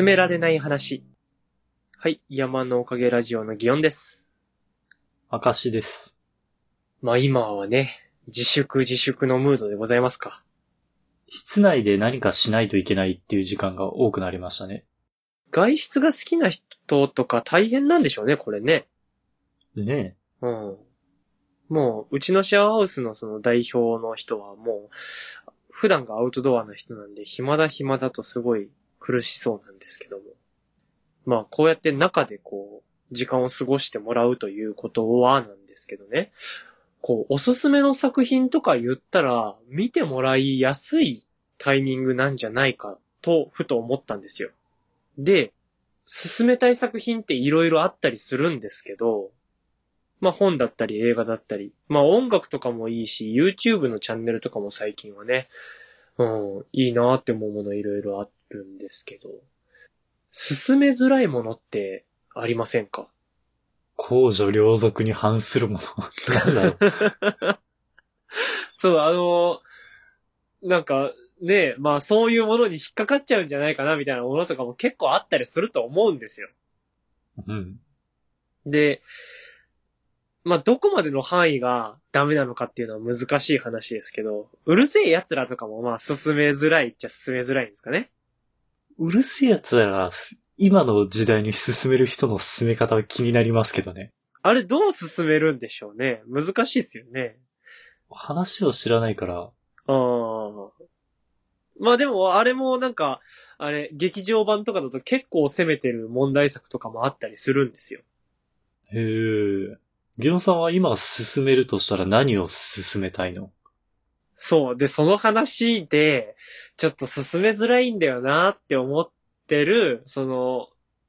進められない話。はい、山のおかげラジオの祇園です。証です。まあ今はね、自粛自粛のムードでございますか。室内で何かしないといけないっていう時間が多くなりましたね。外出が好きな人とか大変なんでしょうね、これね。ねうん。もう、うちのシェアハウスのその代表の人はもう、普段がアウトドアの人なんで、暇だ暇だとすごい苦しそうなんですけども。まあ、こうやって中でこう、時間を過ごしてもらうということはなんですけどね。こう、おすすめの作品とか言ったら、見てもらいやすいタイミングなんじゃないかと、ふと思ったんですよ。で、進めたい作品って色々あったりするんですけど、まあ本だったり映画だったり、まあ音楽とかもいいし、YouTube のチャンネルとかも最近はね、うん、いいなって思うものいろいろあるんですけど、進めづらいものってありませんか？公序良俗に反するもの。なんだろう。そう、あの、なんか、ねまあそういうものに引っかかっちゃうんじゃないかなみたいなものとかも結構あったりすると思うんですよ。うん。で、まあ、どこまでの範囲がダメなのかっていうのは難しい話ですけど、うるせえ奴らとかもまあ進めづらいっちゃ進めづらいんですかね。うるせえ奴らが、今の時代に進める人の進め方は気になりますけどね。あれどう進めるんでしょうね。難しいですよね。話を知らないから、ああ。まあでも、あれもなんか、あれ、劇場版とかだと結構攻めてる問題作とかもあったりするんですよ。へえ。ギノさんは今進めるとしたら何を進めたいの？そう。で、その話で、ちょっと進めづらいんだよなって思ってる、その、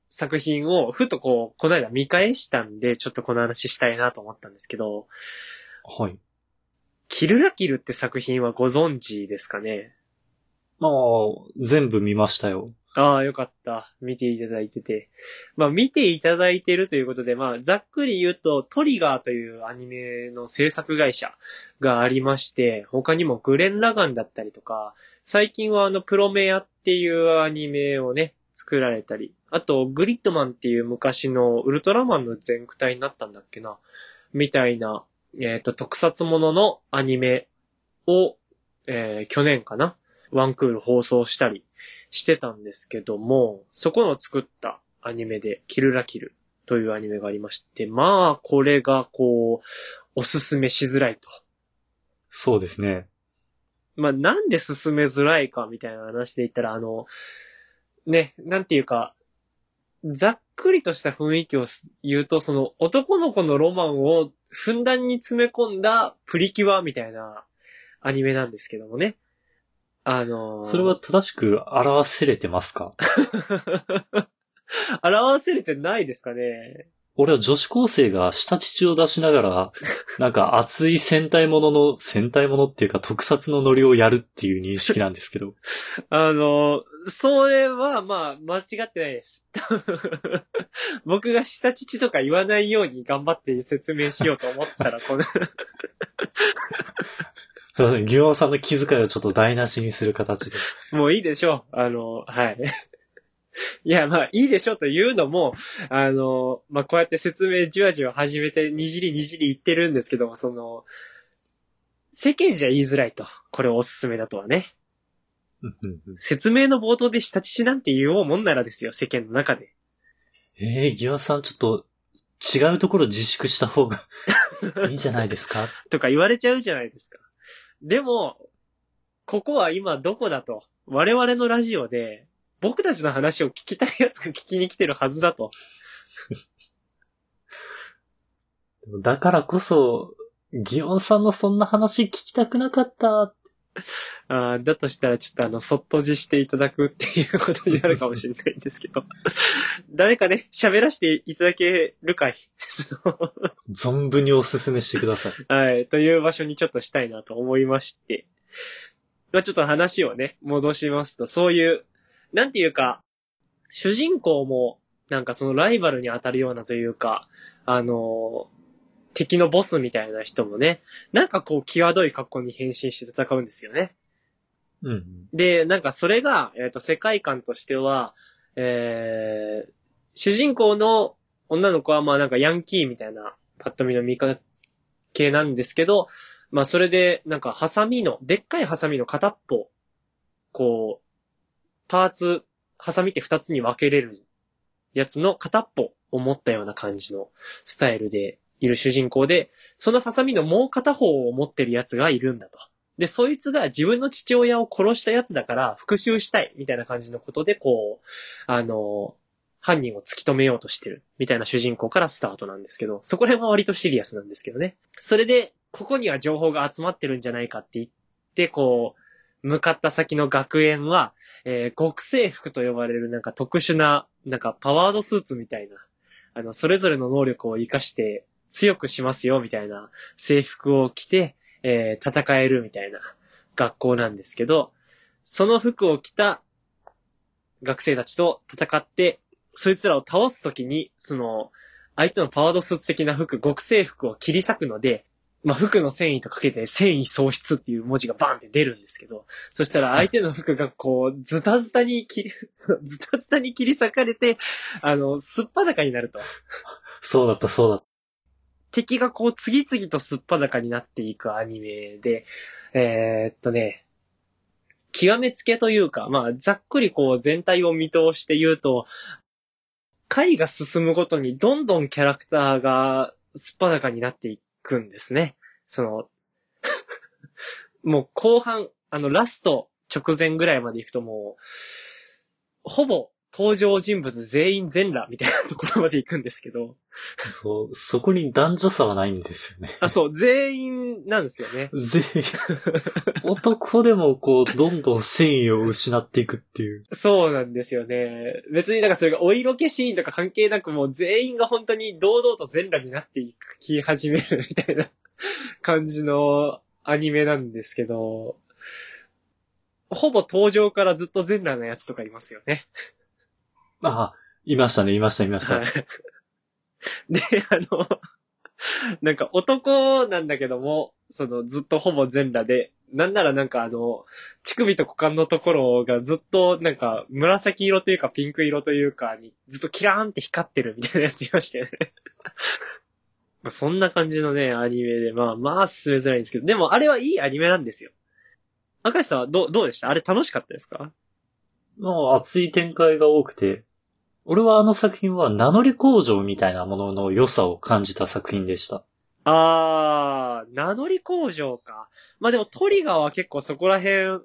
作品を、ふとこう、この間見返したんで、ちょっとこの話したいなと思ったんですけど、はい。キルラキルって作品はご存知ですかね？まあ、全部見ましたよ。ああ、よかった。見ていただいてて。まあ、見ていただいてるということで、まあ、ざっくり言うと、トリガーというアニメの制作会社がありまして、他にもグレン・ラガンだったりとか、最近はあの、プロメアっていうアニメをね、作られたり、あと、グリッドマンっていう昔のウルトラマンの全躯体になったんだっけな、みたいな、えっ、と、特撮もののアニメを、えー去年かな、ワンクール放送したりしてたんですけども、そこの作ったアニメで、キルラキルというアニメがありまして、まあ、これがこう、おすすめしづらいと。そうですね。まあ、なんで進めづらいかみたいな話で言ったら、あの、ね、なんていうか、ざっくりとした雰囲気をす言うと、その男の子のロマンをふんだんに詰め込んだプリキュアみたいなアニメなんですけどもね。あのーそれは正しく表せれてますか？表せれてないですかね。俺は女子高生が下乳を出しながら、なんか熱い戦隊ものの、戦隊ものっていうか特撮のノリをやるっていう認識なんですけど。あの、それは、まあ、間違ってないです。僕が下乳とか言わないように頑張って説明しようと思ったら、この、すいません、ギュオンさんの気遣いをちょっと台無しにする形で。もういいでしょう。あの、はい。いや、まあ、いいでしょうというのも、あの、まあ、こうやって説明じわじわ始めて、にじりにじり言ってるんですけども、その、世間じゃ言いづらいと。これおすすめだとはね。説明の冒頭で下乳なんて言おうもんならですよ、世間の中で。えー、ギュオンさんちょっと違うところ自粛した方がいいんじゃないですか とか言われちゃうじゃないですか。でも、ここは今どこだと。我々のラジオで、僕たちの話を聞きたいやつが聞きに来てるはずだと。だからこそ、ギオンさんのそんな話聞きたくなかった。あーだとしたらちょっとあの、そっとじしていただくっていうことになるかもしれないんですけど。誰かね、喋らせていただけるかい 存分にお勧めしてください。はい。という場所にちょっとしたいなと思いまして。まあちょっと話をね、戻しますと、そういう、なんていうか、主人公も、なんかそのライバルに当たるようなというか、あのー敵のボスみたいな人もね、なんかこう、際どい格好に変身して戦うんですよね。うん。で、なんかそれが、えっ、と、世界観としては、えー、主人公の女の子はまあなんかヤンキーみたいなパッと見の見かけなんですけど、まあそれでなんかハサミの、でっかいハサミの片っぽ、こう、パーツ、ハサミって二つに分けれるやつの片っぽを持ったような感じのスタイルでいる主人公で、そのハサミのもう片方を持ってるやつがいるんだと。で、そいつが自分の父親を殺したやつだから復讐したいみたいな感じのことで、こう、あの、犯人を突き止めようとしてるみたいな主人公からスタートなんですけど、そこら辺は割とシリアスなんですけどね。それで、ここには情報が集まってるんじゃないかって言って、こう、向かった先の学園は、えー、極性服と呼ばれるなんか特殊な、なんかパワードスーツみたいな、あの、それぞれの能力を活かして強くしますよみたいな制服を着て、えー、戦えるみたいな学校なんですけど、その服を着た学生たちと戦って、そいつらを倒すときに、その、相手のパワードスーツ的な服、極性服を切り裂くので、まあ、服の繊維とかけて繊維喪失っていう文字がバンって出るんですけど、そしたら相手の服がこう、ズタズタに切り、ズタズタに切り裂かれて、あの、すっぱだかになると。そうだった、そうだった。敵がこう次々とすっぱだかになっていくアニメで、えー、っとね、極めつけというか、まあ、ざっくりこう全体を見通して言うと、回が進むごとにどんどんキャラクターがすっぱだかになっていくんですね。その もう後半、あのラスト直前ぐらいまで行くともう、ほぼ登場人物全員全裸みたいなところまで行くんですけど。そう、そこに男女差はないんですよね。あ、そう、全員なんですよね。全員。男でもこう、どんどん繊維を失っていくっていう。そうなんですよね。別になんかそれがお色気シーンとか関係なくもう全員が本当に堂々と全裸になっていくき始めるみたいな 感じのアニメなんですけど、ほぼ登場からずっと全裸なやつとかいますよね。ああ、いましたね、いました、いました。はい。で、あの、なんか男なんだけども、そのずっとほぼ全裸で、なんならなんかあの、乳首と股間のところがずっとなんか紫色というかピンク色というかにずっとキラーンって光ってるみたいなやついましたよね。まあそんな感じのね、アニメで、まあまあ進めづらいんですけど、でもあれはいいアニメなんですよ。赤石さんはどう、どうでした？あれ楽しかったですか？もう熱い展開が多くて、俺はあの作品は名乗り工場みたいなものの良さを感じた作品でした。あー、名乗り工場か。まあでもトリガーは結構そこら辺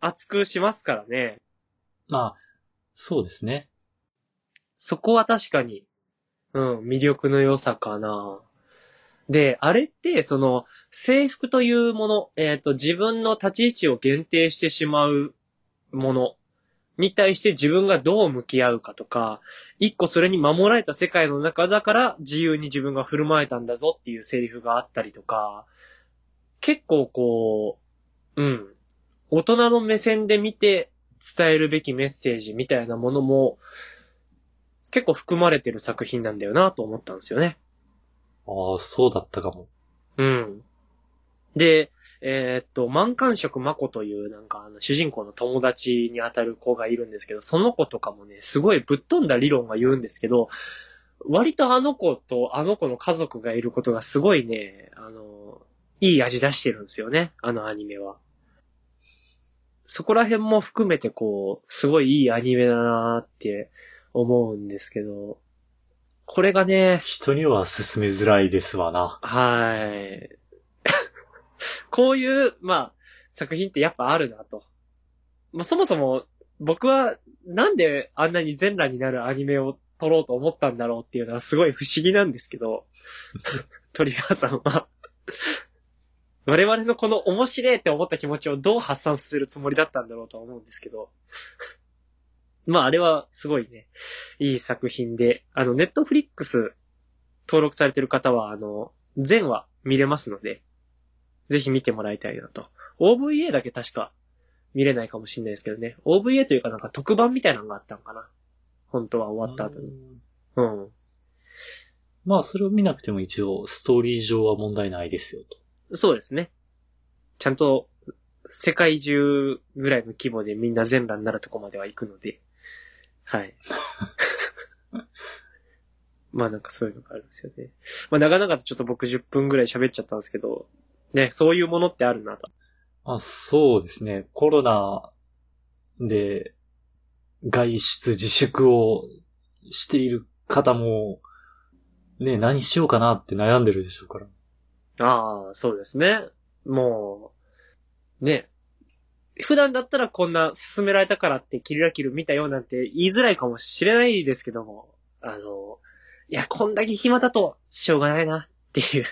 熱くしますからね。まあ、そうですね。そこは確かに、うん、魅力の良さかな。で、あれって、その、制服というもの、えっ、と、自分の立ち位置を限定してしまうものに対して自分がどう向き合うかとか、一個それに守られた世界の中だから自由に自分が振る舞えたんだぞっていうセリフがあったりとか、結構こう、うん、大人の目線で見て伝えるべきメッセージみたいなものも結構含まれてる作品なんだよなと思ったんですよね。ああ、そうだったかも。うん。で、えー、っと、満感触マコというなんかあの主人公の友達に当たる子がいるんですけど、その子とかもね、すごいぶっ飛んだ理論が言うんですけど、割とあの子とあの子の家族がいることがすごいね、あの、いい味出してるんですよね、あのアニメは。そこら辺も含めてこう、すごいいいアニメだなって思うんですけど、これがね、人には進めづらいですわな。はい。こういう、まあ、作品ってやっぱあるなと。まあ、そもそも、僕は、なんであんなに全裸になるアニメを撮ろうと思ったんだろうっていうのはすごい不思議なんですけど、トリガーさんは。我々のこの面白いって思った気持ちをどう発散するつもりだったんだろうとは思うんですけど、まああれはすごいね、いい作品で、あの、ネットフリックス登録されてる方は、あの、全話見れますので、ぜひ見てもらいたいなと。OVA だけ確か見れないかもしれないですけどね。OVA というかなんか特番みたいなのがあったのかな。本当は終わった後に。うん。まあ、それを見なくても一応、ストーリー上は問題ないですよと。そうですね。ちゃんと、世界中ぐらいの規模でみんな全裸になるとこまでは行くので。はい。まあなんかそういうのがあるんですよね。まあ長々とちょっと僕10分ぐらい喋っちゃったんですけど、ね、そういうものってあるなと。あ、そうですね。コロナで外出自粛をしている方も、ね、何しようかなって悩んでるでしょうから。ああ、そうですね。もう、ね。普段だったらこんな勧められたからってキルラキル見たよなんて言いづらいかもしれないですけども、あの、いや、こんだけ暇だとしょうがないなっていう。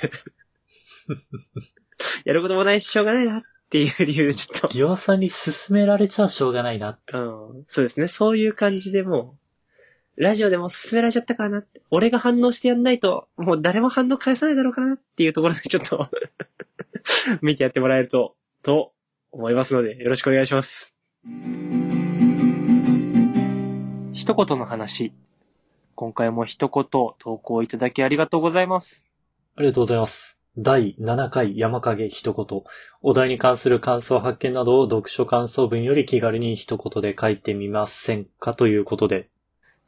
やることもないししょうがないなっていう理由でちょっと。ギワさんに勧められちゃしょうがないな。うん。そうですね。そういう感じでもう、ラジオでも勧められちゃったからなって。俺が反応してやんないと、もう誰も反応返さないだろうからなっていうところでちょっと 見てやってもらえると、と思いますので、よろしくお願いします。一言の話。今回も一言投稿いただきありがとうございます。ありがとうございます。第7回山影一言。お題に関する感想発見などを読書感想文より気軽に一言で書いてみませんかということで。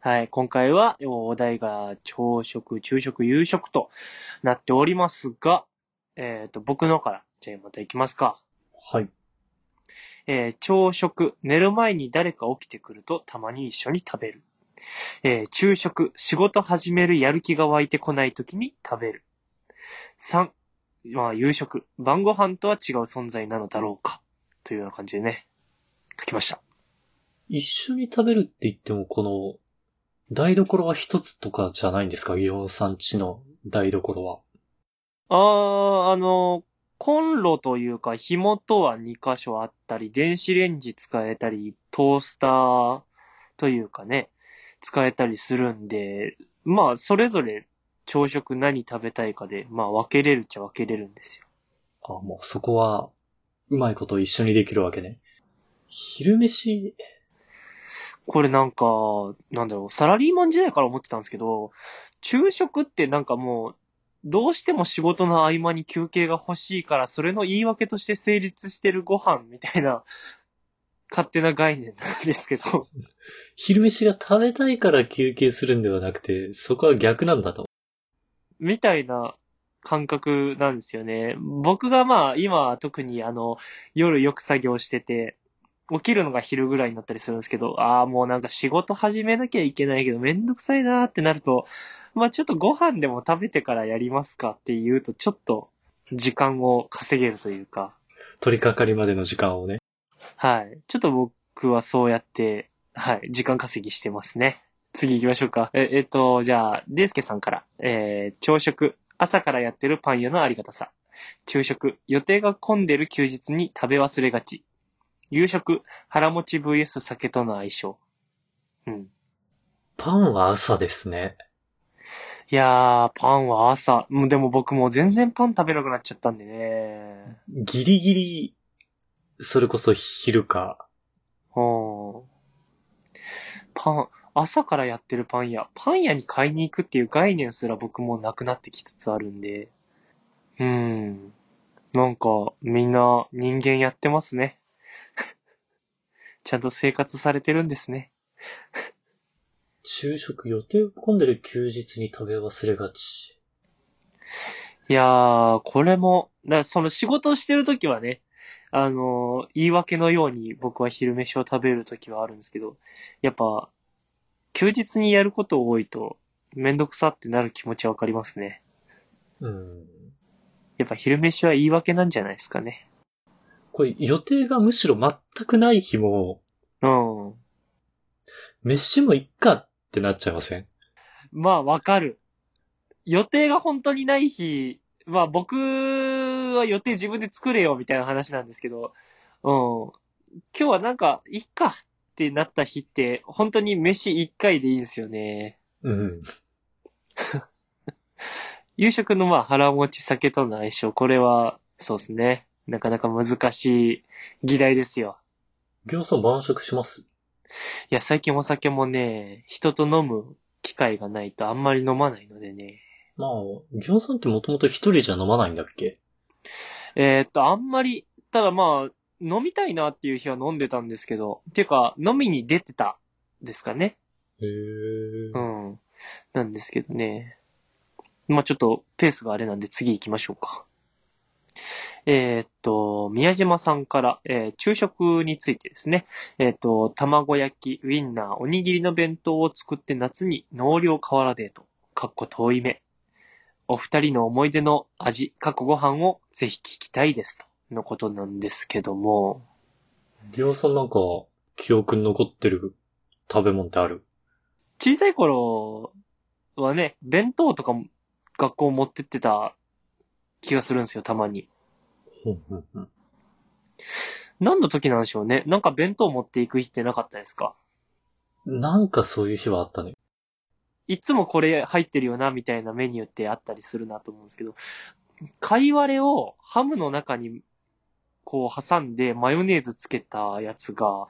はい、今回はお題が朝食、昼食、夕食となっておりますが、えっ、と、僕のから、じゃあまた行きますか。はい。えー朝食、寝る前に誰か起きてくるとたまに一緒に食べる。えー昼食、仕事始めるやる気が湧いてこない時に食べる。3、まあ夕食、晩ご飯とは違う存在なのだろうか。というような感じでね、書きました。一緒に食べるって言っても、この、台所は一つとかじゃないんですか？ギオさんちの台所は。あー、あの、コンロというか、紐とは2箇所あったり、電子レンジ使えたり、トースターというかね、使えたりするんで、まあ、それぞれ朝食何食べたいかで、まあ、分けれるっちゃ分けれるんですよ。あ、もうそこは、うまいこと一緒にできるわけね。昼飯、これなんか、なんだろう、サラリーマン時代から思ってたんですけど、昼食ってなんかもう、どうしても仕事の合間に休憩が欲しいから、それの言い訳として成立してるご飯みたいな、勝手な概念なんですけど、昼飯が食べたいから休憩するんではなくて、そこは逆なんだと。みたいな感覚なんですよね。僕がまあ、今特にあの、夜よく作業してて、起きるのが昼ぐらいになったりするんですけど、ああ、もうなんか仕事始めなきゃいけないけどめんどくさいなーってなると、まあちょっとご飯でも食べてからやりますかって言うと、ちょっと時間を稼げるというか、取り掛かりまでの時間をね。はい。ちょっと僕はそうやって、はい、時間稼ぎしてますね。次行きましょうか。え、えっと、じゃあ、デイスケさんから、えー、朝食、朝からやってるパン屋のありがたさ。昼食、予定が混んでる休日に食べ忘れがち。夕食、腹持ち VS 酒との相性。うん。パンは朝ですね。いやー、パンは朝。もうでも僕もう全然パン食べなくなっちゃったんでね。ギリギリ、それこそ昼か。うん。パン、朝からやってるパン屋。パン屋に買いに行くっていう概念すら僕もうなくなってきつつあるんで。うん。なんか、みんな人間やってますね。ちゃんと生活されてるんですね。昼食予定が混んでる休日に食べ忘れがち。いやー、これも、だその仕事してるときはね、あのー言い訳のように僕は昼飯を食べるときはあるんですけど、やっぱ、休日にやること多いと、めんどくさってなる気持ちはわかりますね。うん。やっぱ昼飯は言い訳なんじゃないですかね。これ予定がむしろ全くない日も、うん。飯もいっかってなっちゃいません？まあ、わかる。予定が本当にない日、まあ僕は予定自分で作れよみたいな話なんですけど、うん。今日はなんか、いっかってなった日って、本当に飯一回でいいんですよね。うん。夕食のまあ腹持ち酒との相性、これは、そうですね。なかなか難しい議題ですよ。餃子晩食します？いや、最近お酒もね、人と飲む機会がないとあんまり飲まないのでね。まあ、餃子ってもともと一人じゃ飲まないんだっけ？えーっと、あんまり、ただまあ、飲みたいなっていう日は飲んでたんですけど、ていうか、飲みに出てたですかね。へーう。ん。なんですけどね。まあちょっとペースがあれなんで次行きましょうか。えーっと、宮島さんから、えー昼食についてですね。えーっと、卵焼き、ウィンナー、おにぎりの弁当を作って夏に納涼河原デート。かっこ遠い目。お二人の思い出の味、過去ご飯をぜひ聞きたいですと。のことなんですけども。ギオさんなんか、記憶に残ってる食べ物ってある？小さい頃はね、弁当とかも学校持ってってた気がするんですよ、たまに。何の時なんでしょうね？なんか弁当持っていく日ってなかったですか？なんかそういう日はあったね。いつもこれ入ってるよな、みたいなメニューってあったりするなと思うんですけど、貝割れをハムの中にこう挟んでマヨネーズつけたやつが好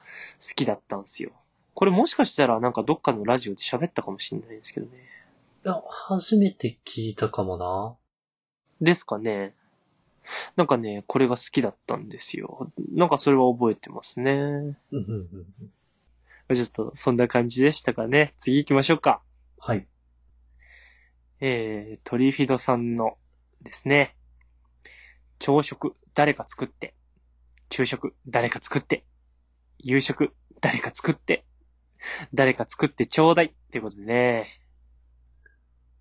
きだったんですよ。これもしかしたらなんかどっかのラジオで喋ったかもしれないですけどね。いや、初めて聞いたかもな。ですかね。なんかね、これが好きだったんですよ。なんかそれは覚えてますね。ちょっとそんな感じでしたかね。次行きましょうか。はい。えー、トリフィドさんのですね。朝食、誰か作って。昼食、誰か作って。夕食、誰か作って。誰か作ってちょうだい。ということでね。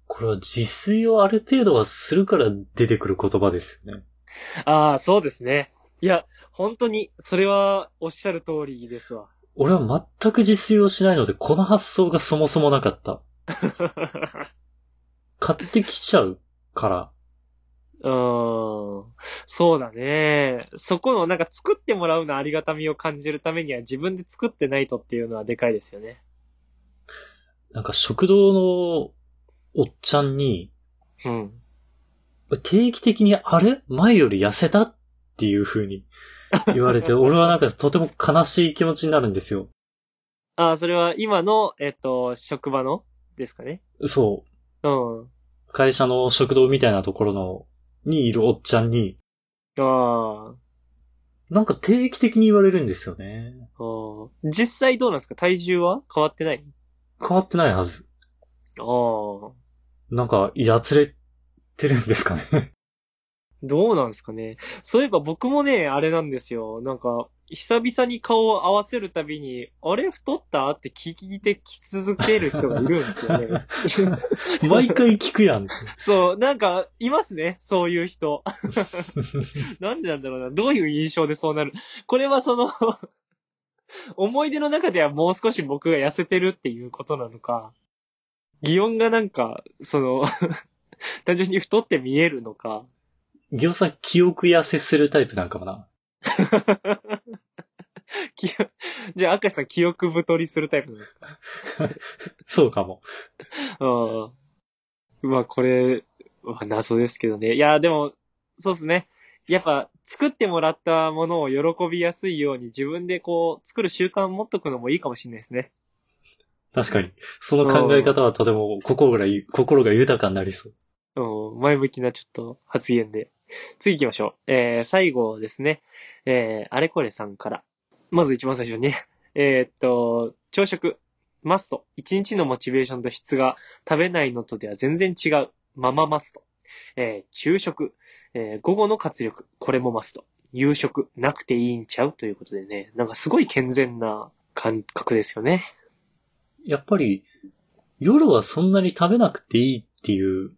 これは自炊をある程度はするから出てくる言葉ですよね。ああ、そうですね。いや、本当に、それはおっしゃる通りですわ。俺は全く自炊をしないので、この発想がそもそもなかった。買ってきちゃうから。うーん。そうだね。そこのなんか作ってもらうのありがたみを感じるためには自分で作ってないとっていうのはでかいですよね。なんか食堂のおっちゃんに、うん。定期的にあれ？前より痩せた？っていう風に言われて、俺はなんかとても悲しい気持ちになるんですよ。ああ、それは今の、えっと、職場の？ですかね。そう。うん。会社の食堂みたいなところの、にいるおっちゃんに、あなんか定期的に言われるんですよね。あうん。実際どうなんですか？体重は変わってない？変わってないはず。ああ。なんか、やつれてるんですかね。どうなんですかね？そういえば僕もね、あれなんですよ。なんか、久々に顔を合わせるたびに、あれ？太った？って聞いてき続ける人がいるんですよね。毎回聞くやん。そう、なんか、いますね。そういう人。なんでなんだろうな。どういう印象でそうなる？これはその、思い出の中ではもう少し僕が痩せてるっていうことなのか、擬音がなんか、その、単純に太って見えるのか。ギョさん記憶痩せするタイプなんかもな。きじゃあ、赤石さん記憶太りするタイプなんですか？そうかも。うん。まあ、これは謎ですけどね。いや、でも、そうですね。やっぱ、作ってもらったものを喜びやすいように自分でこう、作る習慣を持っとくのもいいかもしれないですね。確かに。その考え方はとても心がい心が豊かになりそう。うん、前向きなちょっと発言で。次行きましょう。えー、最後ですね。えー、あれこれさんから。まず一番最初にね。えーっと、朝食、マスト。一日のモチベーションと質が食べないのとでは全然違う。マママスト。えー、昼食、えー午後の活力。これもマスト。夕食、なくていいんちゃう？ということでね。なんかすごい健全な感覚ですよね。やっぱり、夜はそんなに食べなくていいっていう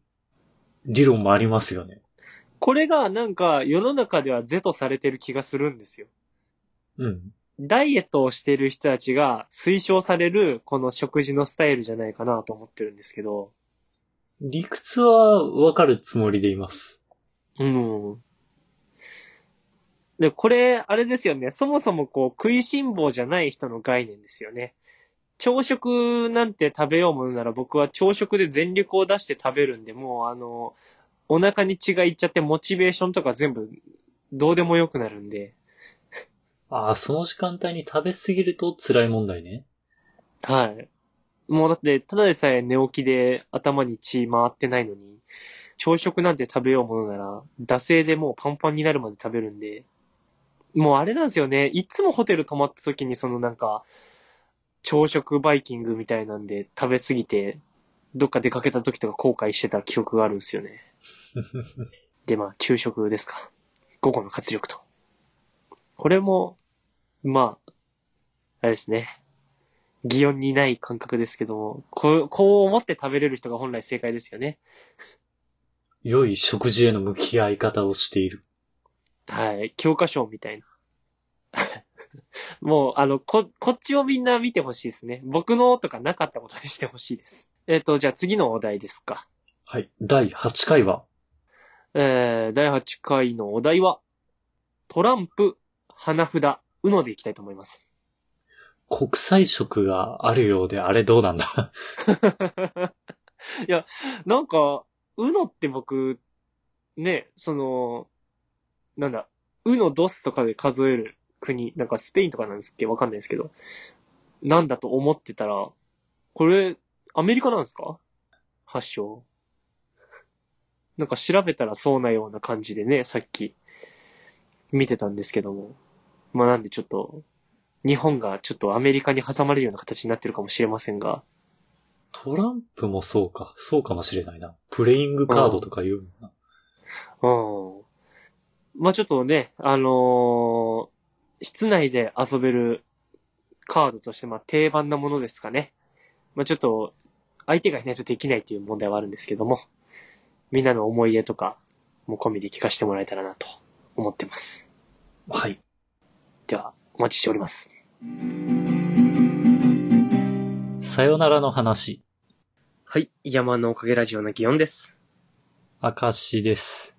理論もありますよね。これがなんか世の中では是とされてる気がするんですよ。うん。ダイエットをしている人たちが推奨されるこの食事のスタイルじゃないかなと思ってるんですけど。理屈はわかるつもりでいます。うん。で、これ、あれですよね。そもそもこう、食いしん坊じゃない人の概念ですよね。朝食なんて食べようものなら僕は朝食で全力を出して食べるんで、もうあの、お腹に血がいっちゃってモチベーションとか全部どうでもよくなるんで。ああ、その時間帯に食べ過ぎると辛い問題ね。はい。もうだって、ただでさえ寝起きで頭に血回ってないのに、朝食なんて食べようものなら、惰性でもうパンパンになるまで食べるんで、もうあれなんですよね。いつもホテル泊まった時にそのなんか、朝食バイキングみたいなんで食べ過ぎて、どっか出かけた時とか後悔してた記憶があるんですよね。で、まあ、昼食ですか。午後の活力と。これも、まあ、あれですね。擬音にない感覚ですけども、こう、こう思って食べれる人が本来正解ですよね。良い食事への向き合い方をしている。はい。教科書みたいな。もう、あの、こ、こっちをみんな見てほしいですね。僕のとかなかったことにしてほしいです。えっ、と、じゃあ次のお題ですか。はい。第8回は、えー、第8回のお題は、トランプ、花札、うのでいきたいと思います。国際色があるようであれどうなんだ？いや、なんか、うのって僕、ね、その、なんだ、うのドスとかで数える国、なんかスペインとかなんですっけ？わかんないですけど、なんだと思ってたら、これ、アメリカなんですか？発祥。なんか調べたらそうなような感じでね、さっき見てたんですけども。まあなんでちょっと、日本がちょっとアメリカに挟まれるような形になってるかもしれませんが、トランプもそうか。そうかもしれないな。プレイングカードとか言うもんな。うん。まあちょっとね、あのー室内で遊べるカードとして、まあ定番なものですかね。まあちょっと、相手がいないとできないという問題はあるんですけども、みんなの思い出とかも込みで聞かせてもらえたらなと思ってます。はい。では、お待ちしております。さよならの話。はい。山のおかげラジオの祇園です。明石です。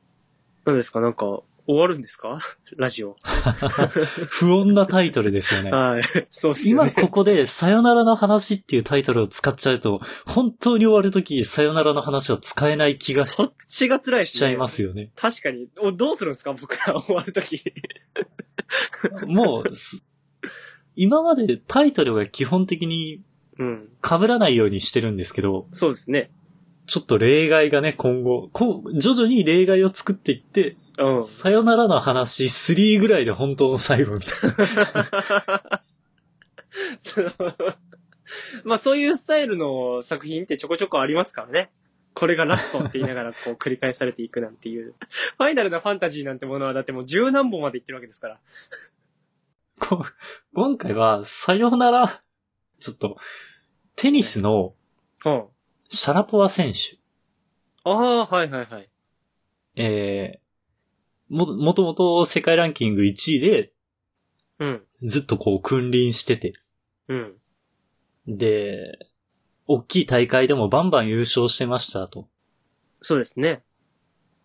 何ですか？なんか、終わるんですか？ラジオ。不穏なタイトルですよね。はい。そうですよ今ね。ここで、さよならの話っていうタイトルを使っちゃうと、本当に終わるとき、さよならの話は使えない気がしそっちが辛いですね。ちゃいますよね。確かに。おどうするんですか？僕ら終わるとき。もう、す今までタイトルが基本的にうん。被らないようにしてるんですけど、そうですね。ちょっと例外がね、今後、こう、徐々に例外を作っていって、うん。さよならの話3ぐらいで本当の最後みたい その まあそういうスタイルの作品ってちょこちょこありますからね。これがラストって言いながらこう繰り返されていくなんていう。ファイナルなファンタジーなんてものはだってもう十何本までいってるわけですから。な。こ今回は、さよなら、ちょっと、テニスのうん。シャラポワ選手。ああ、はいはいはい。えー、も、もともと世界ランキング1位でうん。ずっとこう君臨してて、うん。で、大きい大会でもバンバン優勝してましたと。そうですね。っ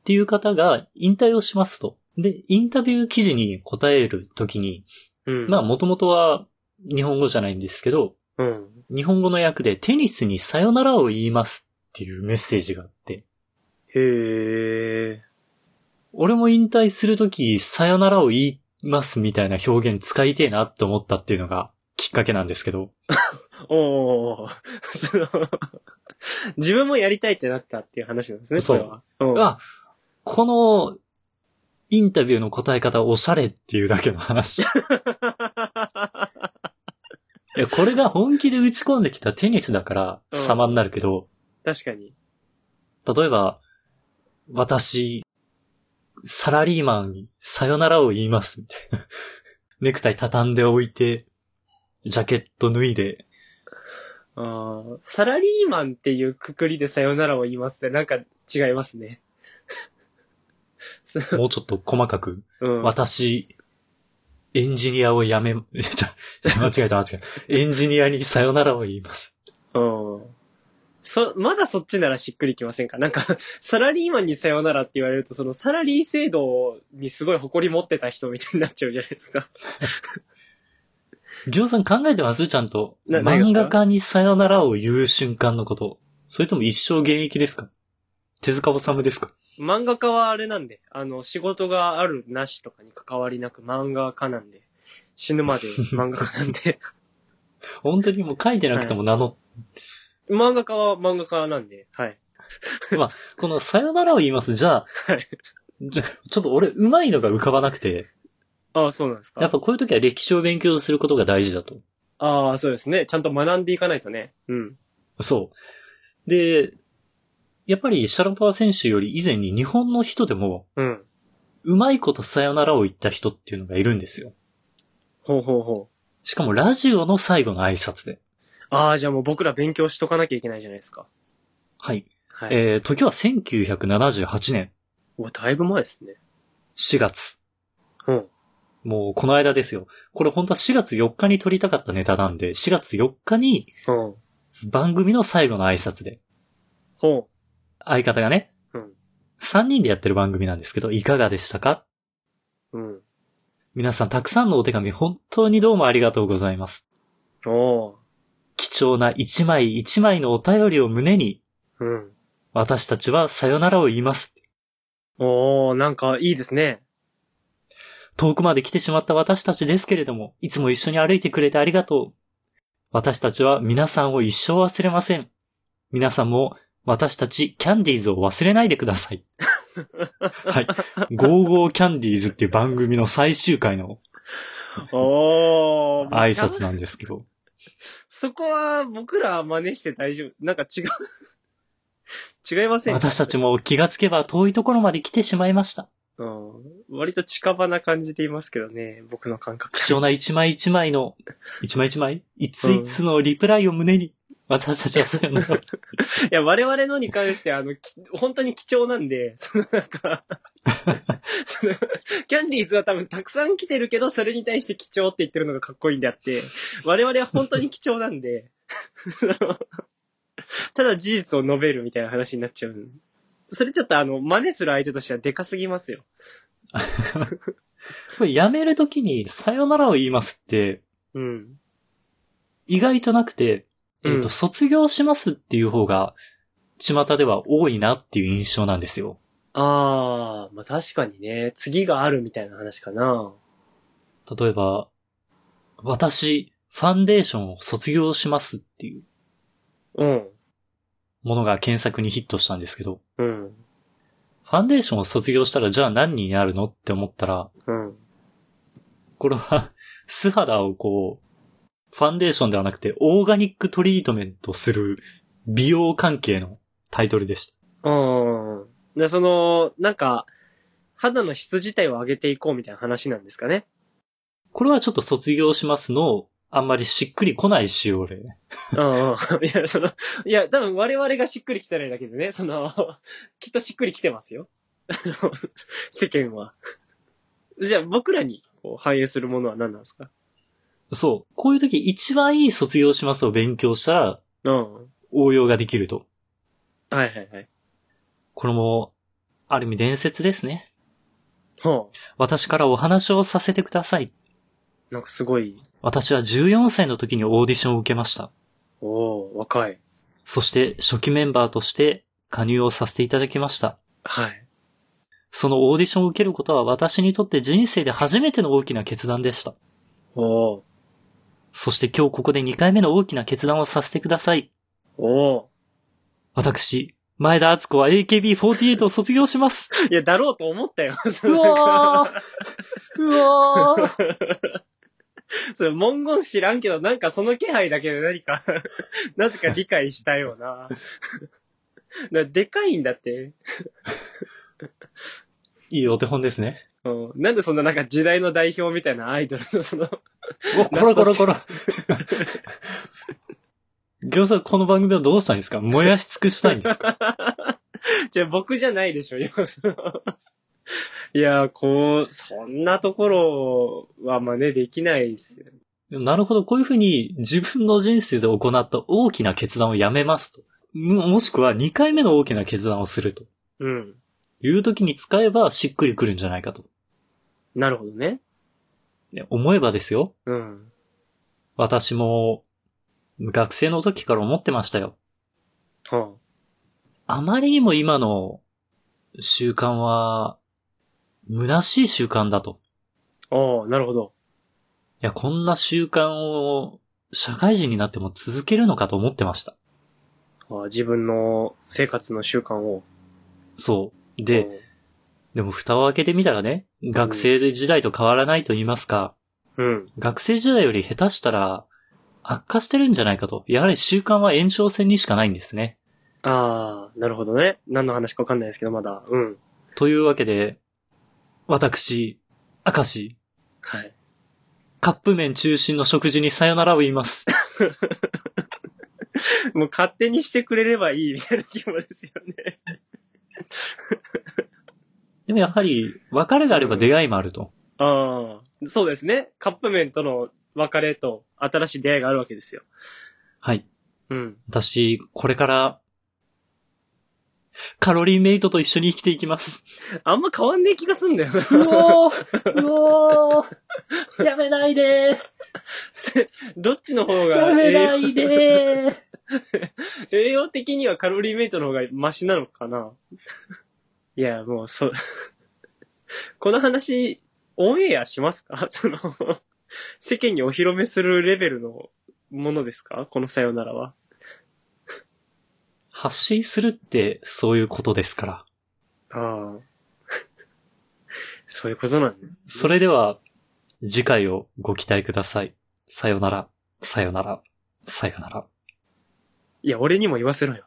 ていう方が引退をしますと。で、インタビュー記事に答えるときに、うん。まあもともとは日本語じゃないんですけど、うん。日本語の訳でテニスにさよならを言いますっていうメッセージがあって、へえ。俺も引退するときさよならを言いますみたいな表現使いてえなって思ったっていうのがきっかけなんですけど、おー。その、自分もやりたいってなったっていう話なんですね、そう。あ、このインタビューの答え方おしゃれっていうだけの話。いや、これが本気で打ち込んできたテニスだからうん様になるけど、確かに。例えば、私、サラリーマンにさよならを言います、みたいな。ネクタイ畳んでおいて、ジャケット脱いで、あーサラリーマンっていうくくりでさよならを言いますね。なんか違いますね。そ もうちょっと細かく、うん。私、エンジニアを辞め、間違えた間違えた。エンジニアにさよならを言います。うん。そ、まだそっちならしっくりきませんか？なんか、サラリーマンにさよならって言われると、そのサラリー制度にすごい誇り持ってた人みたいになっちゃうじゃないですか。りょうさん考えてます？ちゃんと。漫画家にさよならを言う瞬間のこと。それとも一生現役ですか？手塚治虫ですか？漫画家はあれなんで、あの、仕事があるなしとかに関わりなく漫画家なんで、死ぬまで漫画家なんで、本当にもう書いてなくても名乗っ漫画家は漫画家なんで、はい。このさよならを言います。じゃあ、はい。じゃちょっと俺、上手いのが浮かばなくて、ああ、そうなんですか？やっぱこういう時は歴史を勉強することが大事だと。ああ、そうですね。ちゃんと学んでいかないとね。うん。そう。で、やっぱりシャラポワ選手より以前に日本の人でも、うん。うまいことさよならを言った人っていうのがいるんですよ。ほうほうほう。しかもラジオの最後の挨拶で。ああ、じゃあもう僕ら勉強しとかなきゃいけないじゃないですか。はい。はい。えー、時は1978年うわ、だいぶ前ですね。4月。うん。もうこの間ですよ。これ本当は4月4日に撮りたかったネタなんで、4月4日にうん。番組の最後の挨拶で、ほ相方がね、うん3人でやってる番組なんですけど、いかがでしたか？う。うん。皆さんたくさんのお手紙本当にどうもありがとうございます。おー。貴重な一枚一枚のお便りを胸に、うん。私たちはさよならを言います。おー、なんかいいですね。遠くまで来てしまった私たちですけれども、いつも一緒に歩いてくれてありがとう。私たちは皆さんを一生忘れません。皆さんも私たちキャンディーズを忘れないでください。はい。ゴーゴーキャンディーズっていう番組の最終回のおー。挨拶なんですけど。そこは僕ら真似して大丈夫。なんか違う。違いませんか？私たちも気がつけば遠いところまで来てしまいました。うん。割と近場な感じでいますけどね、僕の感覚。貴重な一枚一枚の、一枚一枚？いついつのリプライを胸に、私たちはさよなら。いや、我々のに関してあの、き本当に貴重なんで、そのなんか、その、キャンディーズは多分たくさん来てるけど、それに対して貴重って言ってるのがかっこいいんであって、我々は本当に貴重なんで、ただ事実を述べるみたいな話になっちゃう。それちょっとあの、真似する相手としてはでかすぎますよ。これやめるときにさよならを言いますって、うん。意外となくて、えっ、うんと、卒業しますっていう方が、巷では多いなっていう印象なんですよ。あー、まあ確かにね、次があるみたいな話かな。例えば、私、ファンデーションを卒業しますっていううん。ものが検索にヒットしたんですけど、うん。ファンデーションを卒業したらじゃあ何になるのって思ったら、うん。これは、素肌をこう、ファンデーションではなくて、オーガニックトリートメントする美容関係のタイトルでした。うん。で、その、なんか、肌の質自体を上げていこうみたいな話なんですかね。これはちょっと卒業しますの、あんまりしっくりこない仕様で、ね。うんうん。いや、その、いや、多分我々がしっくりきてないだけでね、その、きっとしっくりきてますよ。あ の世間は。じゃあ僕らにこう反映するものは何なんですか？そう。こういう時一番いい卒業しますを勉強したら、うん。応用ができると。はいはいはい。これも、ある意味伝説ですね。はあ。私からお話をさせてください。なんかすごい、私は14歳の時にオーディションを受けました。おー若い。そして初期メンバーとして加入をさせていただきました。はい。そのオーディションを受けることは私にとって人生で初めての大きな決断でした。おーそして今日ここで2回目の大きな決断をさせてください。おー私、前田敦子は AKB48 を卒業します。いや、だろうと思ったよ。うわーうわー それ文言知らんけど、なんかその気配だけで何か、なぜか理解したような。だでかいんだって。いいお手本ですね。うん、なんでそんななんか時代の代表みたいなアイドルのその、お、こらこらこら。ギョウさん、この番組はどうしたいんですか燃やし尽くしたいんですか じゃあ僕じゃないでしょ、今そのいや、こう、そんなところは真似できないですよ。なるほど、こういうふうに自分の人生で行った大きな決断をやめますと。ももしくは2回目の大きな決断をするとうん。いう時に使えばしっくりくるんじゃないかと。なるほどね。ね思えばですよ。うん。私も学生の時から思ってましたよ。はあまりにも今の習慣は虚しい習慣だと。あ、ああ、なるほど。いや、こんな習慣を社会人になっても続けるのかと思ってました。ああ自分の生活の習慣を。そう。で、でも蓋を開けてみたらね、学生時代と変わらないと言いますか、うん。学生時代より下手したら、悪化してるんじゃないかと。やはり習慣は延長線にしかないんですね。ああ、なるほどね。何の話かわかんないですけど、まだ。うん。というわけで、私、明石、はい。カップ麺中心の食事にさよならを言います。もう勝手にしてくれればいいみたいな気分ですよね。でもやはり、別れがあれば出会いもあると。ああ、そうですね。カップ麺との別れと新しい出会いがあるわけですよ。はい。うん。私、これから、カロリーメイトと一緒に生きていきます。あんま変わんねえ気がすんだよな。うおーうおーやめないで どっちの方ーがやめないでー栄養的にはカロリーメイトの方がマシなのかないや、もう、そう。この話、オンエアしますか？その、世間にお披露目するレベルのものですか？このさよならは。発信するってそういうことですから。ああ。そういうことなんです。それでは、次回をご期待ください。さよなら、さよなら、さよなら。いや、俺にも言わせろよ。